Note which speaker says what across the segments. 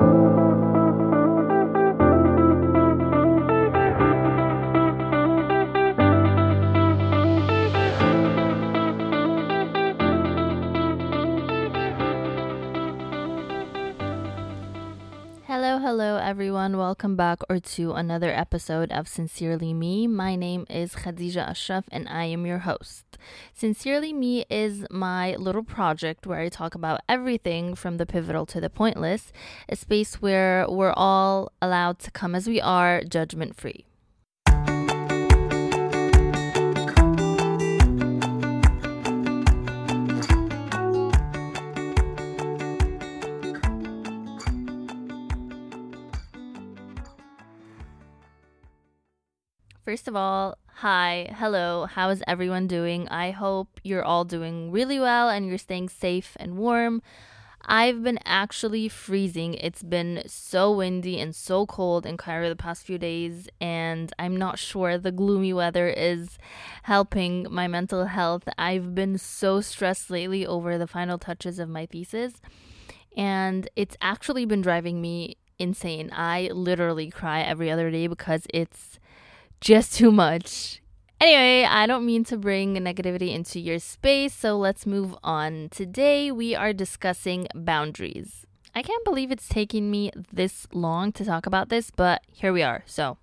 Speaker 1: hello back or to another episode of Sincerely Me. My name is Khadija Ashraf and I am your host. Sincerely Me is my little project where I talk about everything from the pivotal to the pointless, a space where we're all allowed to come as we are, judgment free. First of all, hi, hello, how is everyone doing? I hope you're all doing really well and you're staying safe and warm. I've been actually freezing. It's been so windy and so cold in Cairo the past few days, and I'm not sure the gloomy weather is helping my mental health. I've been so stressed lately over the final touches of my thesis, and it's actually been driving me insane. I literally cry every other day because it's just too much. Anyway, I don't mean to bring negativity into your space, so let's move on. Today we are discussing boundaries. I can't believe it's taking me this long to talk about this, but here we are. So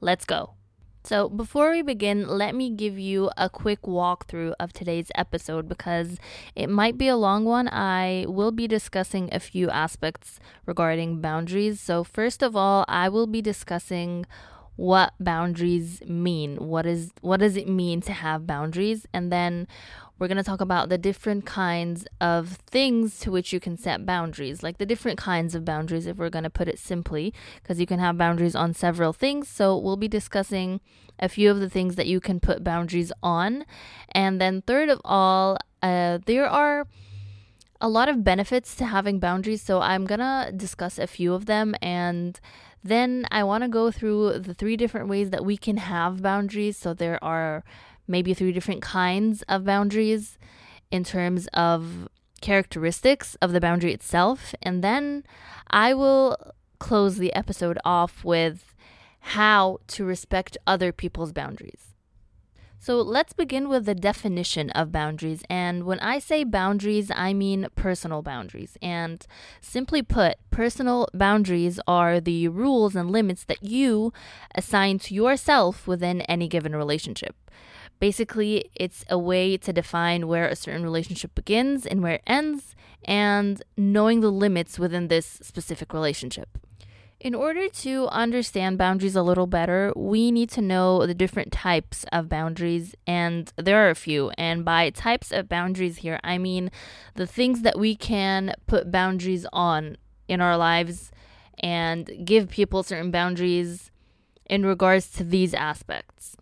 Speaker 1: let's go. So, before we begin, let me give you a quick walkthrough of today's episode because it might be a long one. I will be discussing a few aspects regarding boundaries. So, first of all, I will be discussing what boundaries mean. What is what does it mean to have boundaries? And then we're going to talk about the different kinds of things to which you can set boundaries, like the different kinds of boundaries if we're going to put it simply, because you can have boundaries on several things. So we'll be discussing a few of the things that you can put boundaries on. And then third of all, uh, there are a lot of benefits to having boundaries. So I'm going to discuss a few of them and then I want to go through the three different ways that we can have boundaries. So there are maybe three different kinds of boundaries in terms of characteristics of the boundary itself. And then I will close the episode off with how to respect other people's boundaries. So let's begin with the definition of boundaries. And when I say boundaries, I mean personal boundaries. And simply put, personal boundaries are the rules and limits that you assign to yourself within any given relationship. Basically, it's a way to define where a certain relationship begins and where it ends, and knowing the limits within this specific relationship. In order to understand boundaries a little better, we need to know the different types of boundaries, and there are a few. And by types of boundaries here, I mean the things that we can put boundaries on in our lives and give people certain boundaries in regards to these aspects.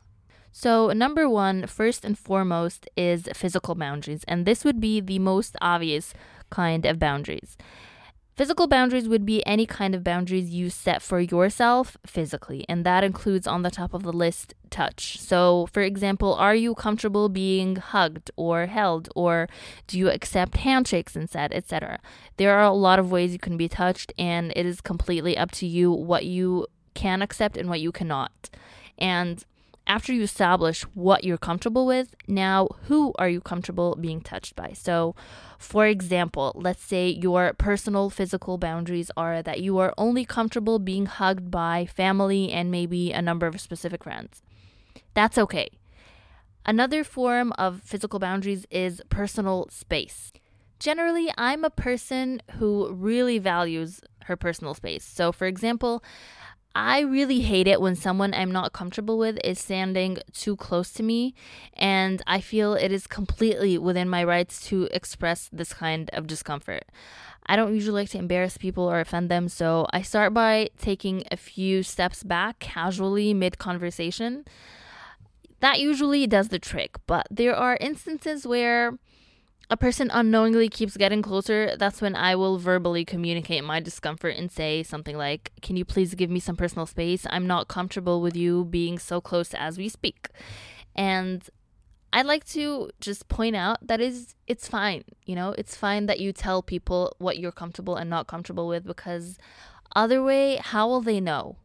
Speaker 1: So, number one, first and foremost, is physical boundaries, and this would be the most obvious kind of boundaries. Physical boundaries would be any kind of boundaries you set for yourself physically, and that includes on the top of the list touch. So, for example, are you comfortable being hugged or held, or do you accept handshakes instead, etc.? There are a lot of ways you can be touched, and it is completely up to you what you can accept and what you cannot. And after you establish what you're comfortable with, now who are you comfortable being touched by? So, for example, let's say your personal physical boundaries are that you are only comfortable being hugged by family and maybe a number of specific friends. That's okay. Another form of physical boundaries is personal space. Generally, I'm a person who really values her personal space. So, for example, I really hate it when someone I'm not comfortable with is standing too close to me, and I feel it is completely within my rights to express this kind of discomfort. I don't usually like to embarrass people or offend them, so I start by taking a few steps back casually mid conversation. That usually does the trick, but there are instances where a person unknowingly keeps getting closer, that's when I will verbally communicate my discomfort and say something like, Can you please give me some personal space? I'm not comfortable with you being so close as we speak. And I'd like to just point out that is it's fine, you know, it's fine that you tell people what you're comfortable and not comfortable with because Other way, how will they know?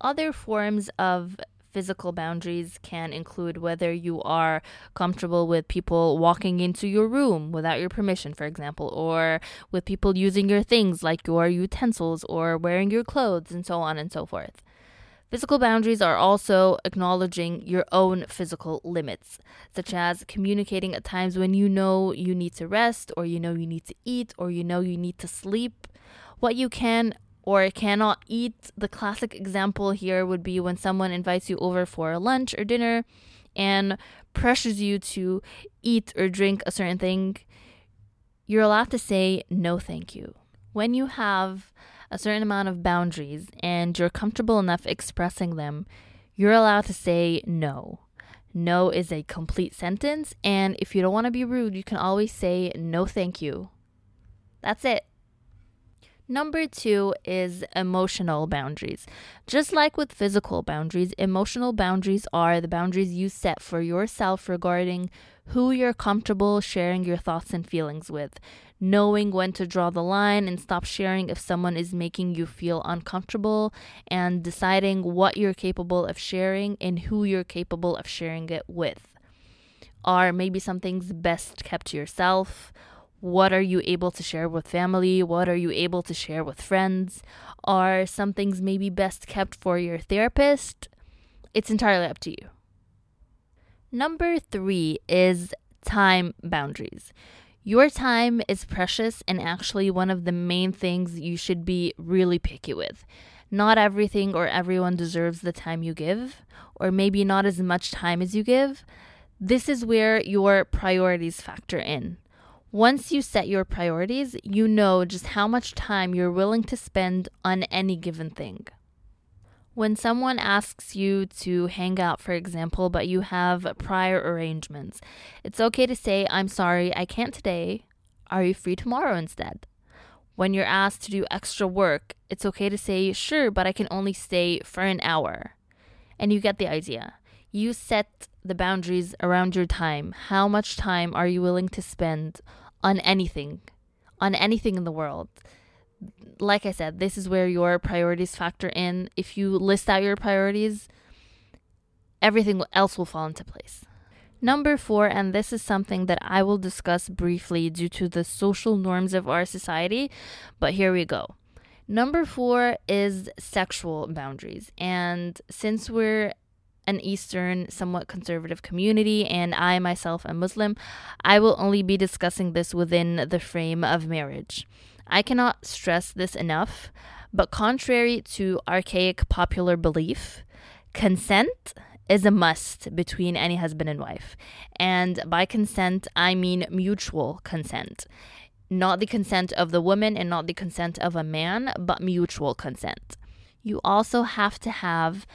Speaker 1: Other forms of physical boundaries can include whether you are comfortable with people walking into your room without your permission, for example, or with people using your things like your utensils or wearing your clothes, and so on and so forth. Physical boundaries are also acknowledging your own physical limits, such as communicating at times when you know you need to rest, or you know you need to eat, or you know you need to sleep, what you can or cannot eat. The classic example here would be when someone invites you over for lunch or dinner and pressures you to eat or drink a certain thing. You're allowed to say no, thank you. When you have a certain amount of boundaries and you're comfortable enough expressing them, you're allowed to say no. No is a complete sentence, and if you don't want to be rude, you can always say no, thank you. That's it. Number two is emotional boundaries. Just like with physical boundaries, emotional boundaries are the boundaries you set for yourself regarding who you're comfortable sharing your thoughts and feelings with knowing when to draw the line and stop sharing if someone is making you feel uncomfortable, and deciding what you're capable of sharing and who you're capable of sharing it with. Are maybe some things best kept to yourself? What are you able to share with family? What are you able to share with friends? Are some things maybe best kept for your therapist? It's entirely up to you. Number three is time boundaries. Your time is precious and actually one of the main things you should be really picky with. Not everything or everyone deserves the time you give, or maybe not as much time as you give. This is where your priorities factor in. Once you set your priorities, you know just how much time you're willing to spend on any given thing. When someone asks you to hang out, for example, but you have prior arrangements, it's okay to say, I'm sorry, I can't today. Are you free tomorrow instead? When you're asked to do extra work, it's okay to say, sure, but I can only stay for an hour. And you get the idea. You set the boundaries around your time. How much time are you willing to spend on anything? On anything in the world like I said, this is where your priorities factor in. If you list out your priorities, everything else will fall into place. Number four, and this is something that I will discuss briefly due to the social norms of our society, but here we go. Number four is sexual boundaries. And since we're an Eastern, somewhat conservative community, and I myself am Muslim, I will only be discussing this within the frame of marriage. I cannot stress this enough, but contrary to archaic popular belief, consent is a must between any husband and wife. And by consent, I mean mutual consent. Not the consent of the woman and not the consent of a man, but mutual consent. You also have to have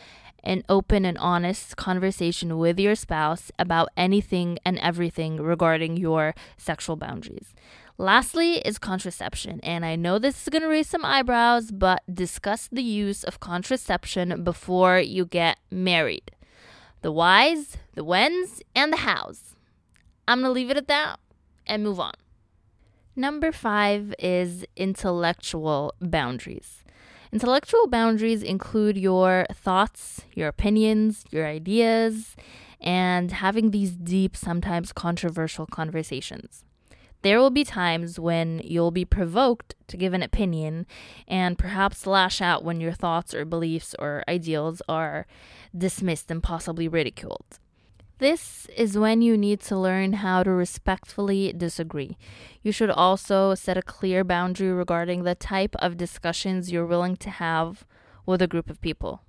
Speaker 1: an open and honest conversation with your spouse about anything and everything regarding your sexual boundaries. Lastly is contraception, and I know this is going to raise some eyebrows, but discuss the use of contraception before you get married. The whys, the whens, and the hows. I'm going to leave it at that and move on. Number five is intellectual boundaries. Intellectual boundaries include your thoughts, your opinions, your ideas, and having these deep, sometimes controversial conversations. There will be times when you'll be provoked to give an opinion and perhaps lash out when your thoughts or beliefs or ideals are dismissed and possibly ridiculed. This is when you need to learn how to respectfully disagree. You should also set a clear boundary regarding the type of discussions you're willing to have with a group of people.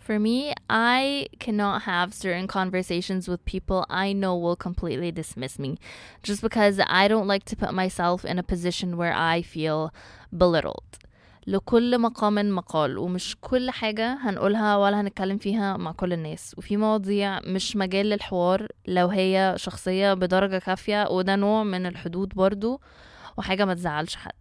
Speaker 1: For me, I cannot have certain conversations with people I know will completely dismiss me just because I don't like to put myself in a position where I feel belittled. لكل مقام مقال ومش كل حاجة هنقولها ولا هنتكلم فيها مع كل الناس وفي مواضيع مش مجال للحوار لو هي شخصية بدرجة كافية وده نوع من الحدود برضو وحاجة ما تزعلش حد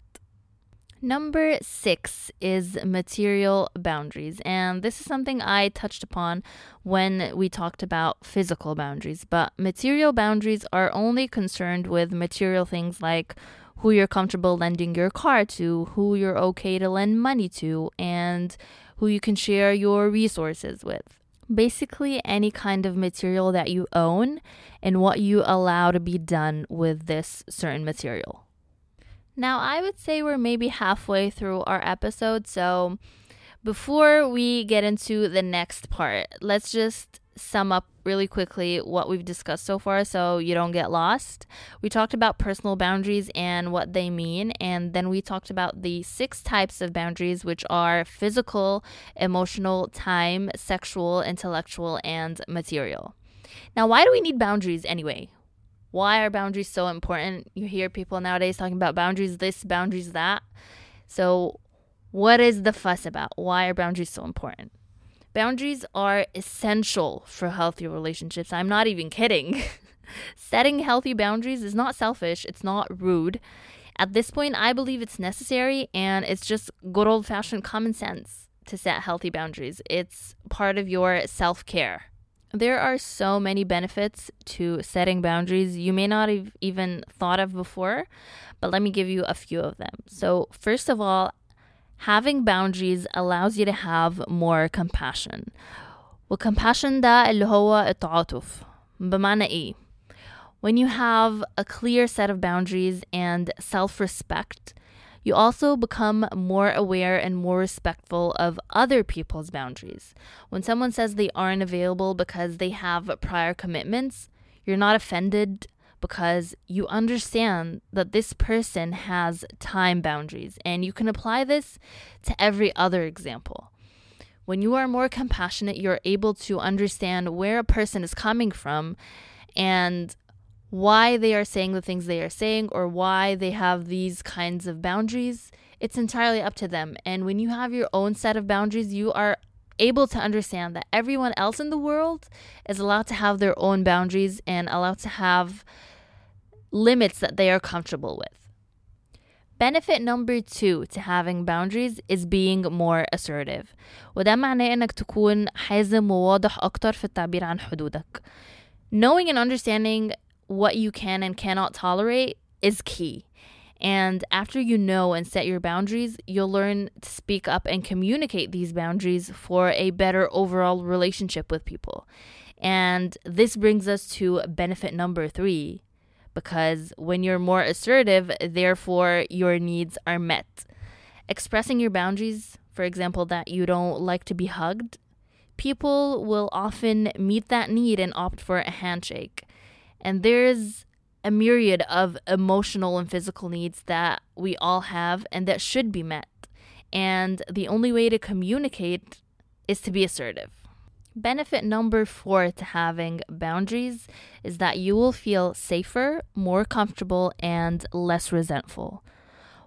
Speaker 1: Number six is material boundaries. And this is something I touched upon when we talked about physical boundaries. But material boundaries are only concerned with material things like who you're comfortable lending your car to, who you're okay to lend money to, and who you can share your resources with. Basically, any kind of material that you own and what you allow to be done with this certain material. Now, I would say we're maybe halfway through our episode, so before we get into the next part, let's just sum up really quickly what we've discussed so far so you don't get lost. We talked about personal boundaries and what they mean, and then we talked about the six types of boundaries, which are physical, emotional, time, sexual, intellectual, and material. Now, why do we need boundaries anyway? Why are boundaries so important? You hear people nowadays talking about boundaries this, boundaries that. So, what is the fuss about? Why are boundaries so important? Boundaries are essential for healthy relationships. I'm not even kidding. Setting healthy boundaries is not selfish, it's not rude. At this point, I believe it's necessary and it's just good old fashioned common sense to set healthy boundaries. It's part of your self care. There are so many benefits to setting boundaries you may not have even thought of before, but let me give you a few of them. So, first of all, having boundaries allows you to have more compassion. والcompassion ده اللي هو التعاطف بمعنى إيه؟ When you have a clear set of boundaries and self-respect, you also become more aware and more respectful of other people's boundaries. When someone says they aren't available because they have prior commitments, you're not offended because you understand that this person has time boundaries and you can apply this to every other example. When you are more compassionate, you're able to understand where a person is coming from and why they are saying the things they are saying or why they have these kinds of boundaries, it's entirely up to them. And when you have your own set of boundaries, you are able to understand that everyone else in the world is allowed to have their own boundaries and allowed to have limits that they are comfortable with. Benefit number two to having boundaries is being more assertive وده معناه انك تكون حازم وواضح اكتر في التعبير عن حدودك. Knowing and understanding what you can and cannot tolerate is key. and after you know and set your boundaries, you'll learn to speak up and communicate these boundaries for a better overall relationship with people. And this brings us to benefit number three because when you're more assertive, therefore your needs are met. Expressing your boundaries, for example, that you don't like to be hugged, people will often meet that need and opt for a handshake. And there's a myriad of emotional and physical needs that we all have and that should be met. And the only way to communicate is to be assertive. Benefit number four to having boundaries is that you will feel safer, more comfortable, and less resentful.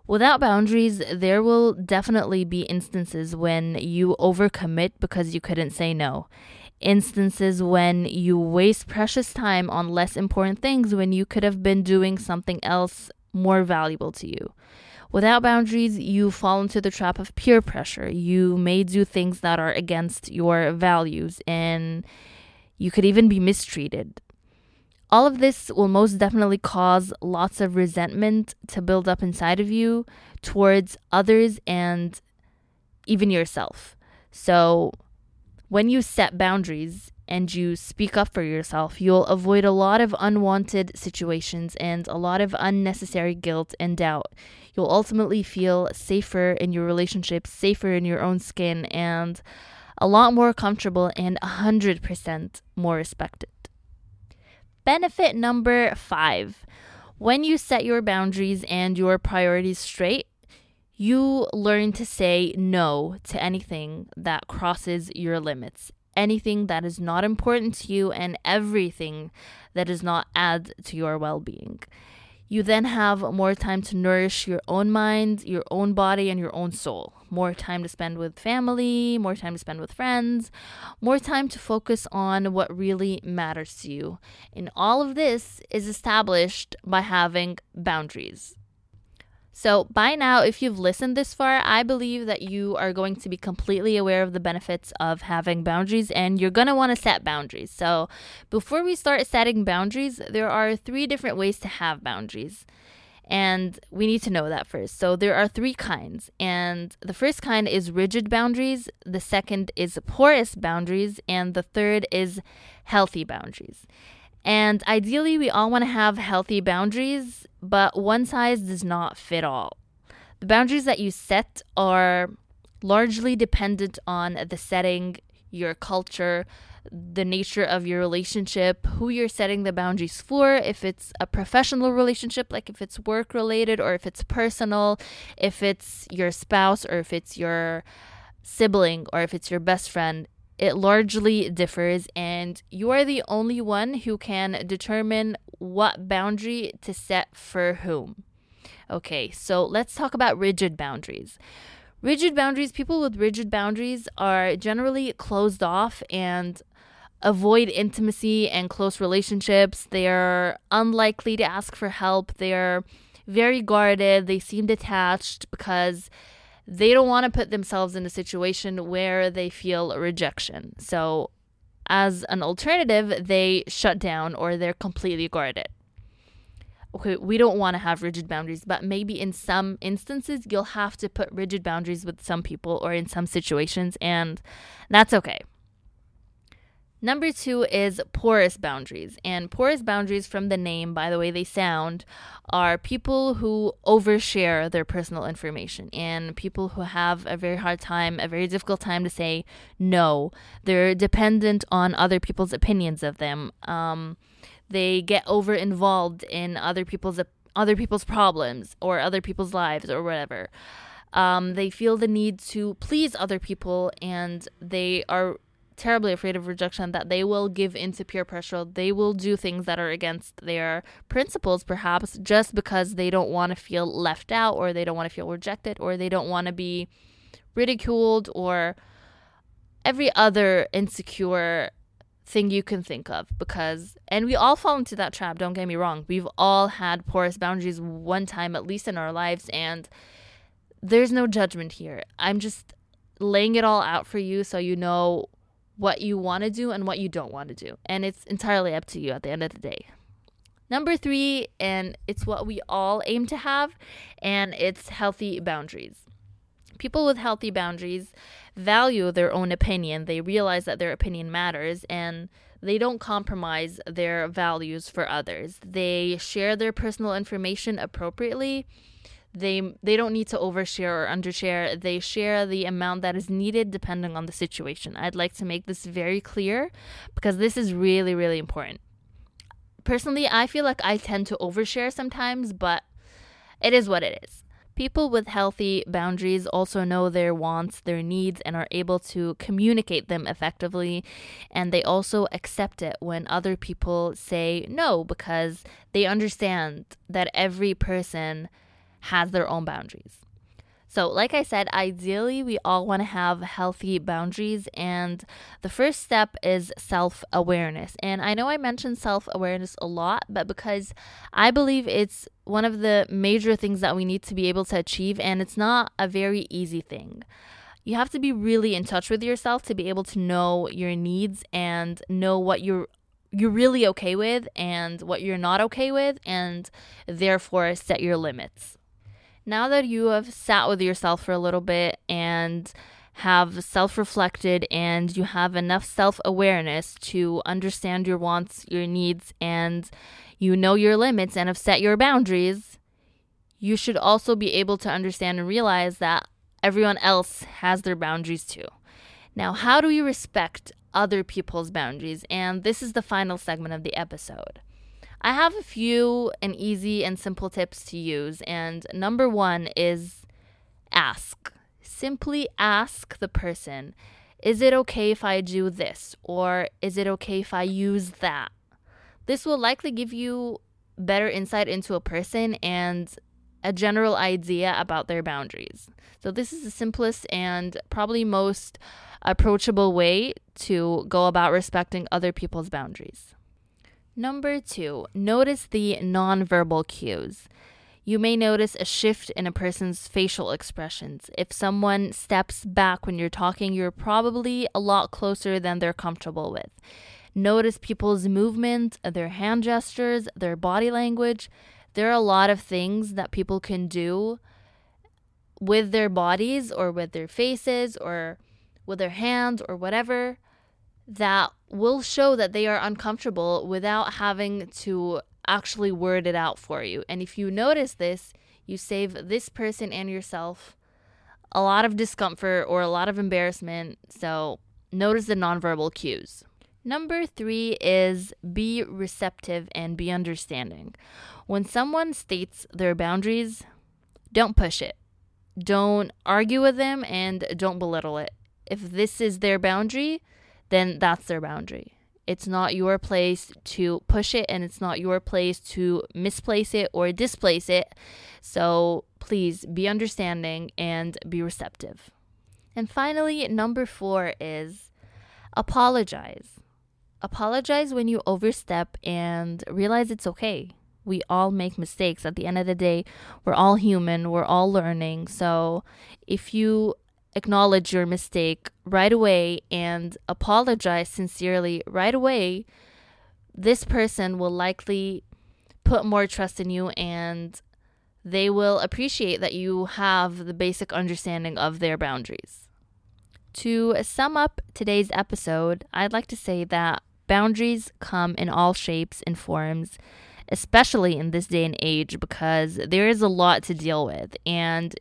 Speaker 1: Without boundaries, there will definitely be instances when you overcommit because you couldn't say no instances when you waste precious time on less important things when you could have been doing something else more valuable to you. Without boundaries, you fall into the trap of peer pressure. You may do things that are against your values, and you could even be mistreated. All of this will most definitely cause lots of resentment to build up inside of you towards others and even yourself. So, when you set boundaries and you speak up for yourself, you'll avoid a lot of unwanted situations and a lot of unnecessary guilt and doubt. You'll ultimately feel safer in your relationships, safer in your own skin, and a lot more comfortable and 100% more respected. Benefit number five when you set your boundaries and your priorities straight, you learn to say no to anything that crosses your limits, anything that is not important to you, and everything that does not add to your well being. You then have more time to nourish your own mind, your own body, and your own soul. More time to spend with family, more time to spend with friends, more time to focus on what really matters to you. And all of this is established by having boundaries. So, by now, if you've listened this far, I believe that you are going to be completely aware of the benefits of having boundaries and you're going to want to set boundaries. So, before we start setting boundaries, there are three different ways to have boundaries. And we need to know that first. So, there are three kinds. And the first kind is rigid boundaries, the second is porous boundaries, and the third is healthy boundaries. And ideally, we all want to have healthy boundaries, but one size does not fit all. The boundaries that you set are largely dependent on the setting, your culture, the nature of your relationship, who you're setting the boundaries for, if it's a professional relationship, like if it's work related, or if it's personal, if it's your spouse, or if it's your sibling, or if it's your best friend. It largely differs, and you are the only one who can determine what boundary to set for whom. Okay, so let's talk about rigid boundaries. Rigid boundaries, people with rigid boundaries are generally closed off and avoid intimacy and close relationships. They are unlikely to ask for help. They are very guarded. They seem detached because they don't want to put themselves in a situation where they feel rejection. So, as an alternative, they shut down or they're completely guarded. Okay, we don't want to have rigid boundaries, but maybe in some instances, you'll have to put rigid boundaries with some people or in some situations, and that's okay. Number two is porous boundaries. And porous boundaries, from the name, by the way they sound, are people who overshare their personal information and people who have a very hard time, a very difficult time to say no. They're dependent on other people's opinions of them. Um, they get over involved in other people's other people's problems or other people's lives or whatever. Um, they feel the need to please other people and they are terribly afraid of rejection that they will give into peer pressure. They will do things that are against their principles, perhaps, just because they don't want to feel left out or they don't want to feel rejected or they don't want to be ridiculed or every other insecure thing you can think of because and we all fall into that trap don't get me wrong we've all had porous boundaries one time at least in our lives and there's no judgment here i'm just laying it all out for you so you know what you want to do and what you don't want to do. And it's entirely up to you at the end of the day. Number three, and it's what we all aim to have, and it's healthy boundaries. People with healthy boundaries value their own opinion. They realize that their opinion matters and they don't compromise their values for others. They share their personal information appropriately they they don't need to overshare or undershare. They share the amount that is needed depending on the situation. I'd like to make this very clear because this is really really important. Personally, I feel like I tend to overshare sometimes, but it is what it is. People with healthy boundaries also know their wants, their needs, and are able to communicate them effectively. And they also accept it when other people say no because they understand that every person has their own boundaries. So, like I said, ideally, we all want to have healthy boundaries. And the first step is self awareness. And I know I mentioned self awareness a lot, but because I believe it's one of the major things that we need to be able to achieve, and it's not a very easy thing. You have to be really in touch with yourself to be able to know your needs and know what you're you're really okay with and what you're not okay with and therefore set your limits now that you have sat with yourself for a little bit and have self reflected and you have enough self awareness to understand your wants, your needs, and you know your limits and have set your boundaries, you should also be able to understand and realize that everyone else has their boundaries too. Now, how do we respect other people's boundaries? And this is the final segment of the episode. I have a few and easy and simple tips to use. And number one is ask. Simply ask the person, is it okay if I do this? Or is it okay if I use that? This will likely give you better insight into a person and a general idea about their boundaries. So, this is the simplest and probably most approachable way to go about respecting other people's boundaries. Number two, notice the nonverbal cues. You may notice a shift in a person's facial expressions. If someone steps back when you're talking, you're probably a lot closer than they're comfortable with. Notice people's movements, their hand gestures, their body language. There are a lot of things that people can do with their bodies or with their faces or with their hands or whatever that will show that they are uncomfortable without having to actually word it out for you. And if you notice this, you save this person and yourself a lot of discomfort or a lot of embarrassment. So notice the nonverbal cues. Number three is be receptive and be understanding. When someone states their boundaries, don't push it. Don't argue with them and don't belittle it. If this is their boundary, then that's their boundary. It's not your place to push it, and it's not your place to misplace it or displace it. So please be understanding and be receptive. And finally, number four is apologize. Apologize when you overstep and realize it's okay. We all make mistakes. At the end of the day, we're all human, we're all learning. So if you acknowledge your mistake right away and apologize sincerely right away, this person will likely put more trust in you and they will appreciate that you have the basic understanding of their boundaries. To sum up today's episode, I'd like to say that boundaries come in all shapes and forms, especially in this day and age, because there is a lot to deal with. And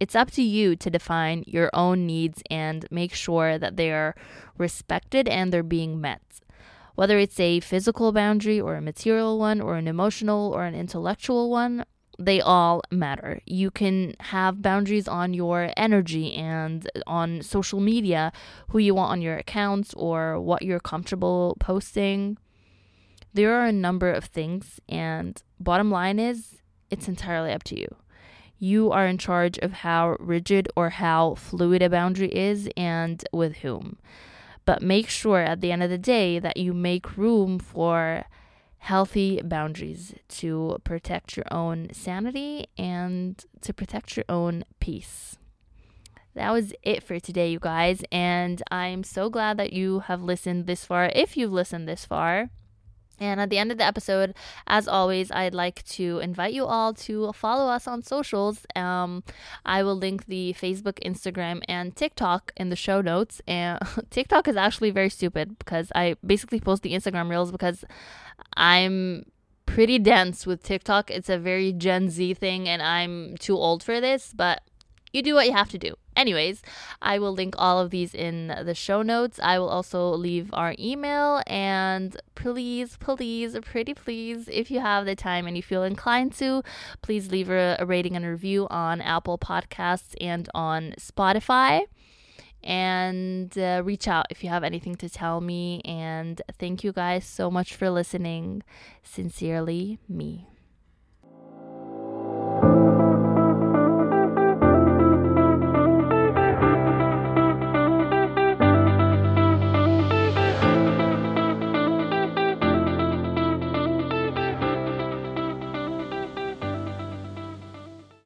Speaker 1: it's up to you to define your own needs and make sure that they are respected and they're being met. Whether it's a physical boundary or a material one or an emotional or an intellectual one, they all matter. You can have boundaries on your energy and on social media, who you want on your accounts or what you're comfortable posting. There are a number of things, and bottom line is, it's entirely up to you. You are in charge of how rigid or how fluid a boundary is and with whom. But make sure at the end of the day that you make room for healthy boundaries to protect your own sanity and to protect your own peace. That was it for today, you guys, and I'm so glad that you have listened this far. If you've listened this far, and at the end of the episode, as always, I'd like to invite you all to follow us on socials. Um, I will link the Facebook, Instagram, and TikTok in the show notes. And TikTok is actually very stupid because I basically post the Instagram reels because I'm pretty dense with TikTok. It's a very Gen Z thing, and I'm too old for this, but you do what you have to do. Anyways, I will link all of these in the show notes. I will also leave our email and please, please, pretty please, if you have the time and you feel inclined to, please leave a, a rating and review on Apple Podcasts and on Spotify. And uh, reach out if you have anything to tell me. And thank you guys so much for listening. Sincerely, me.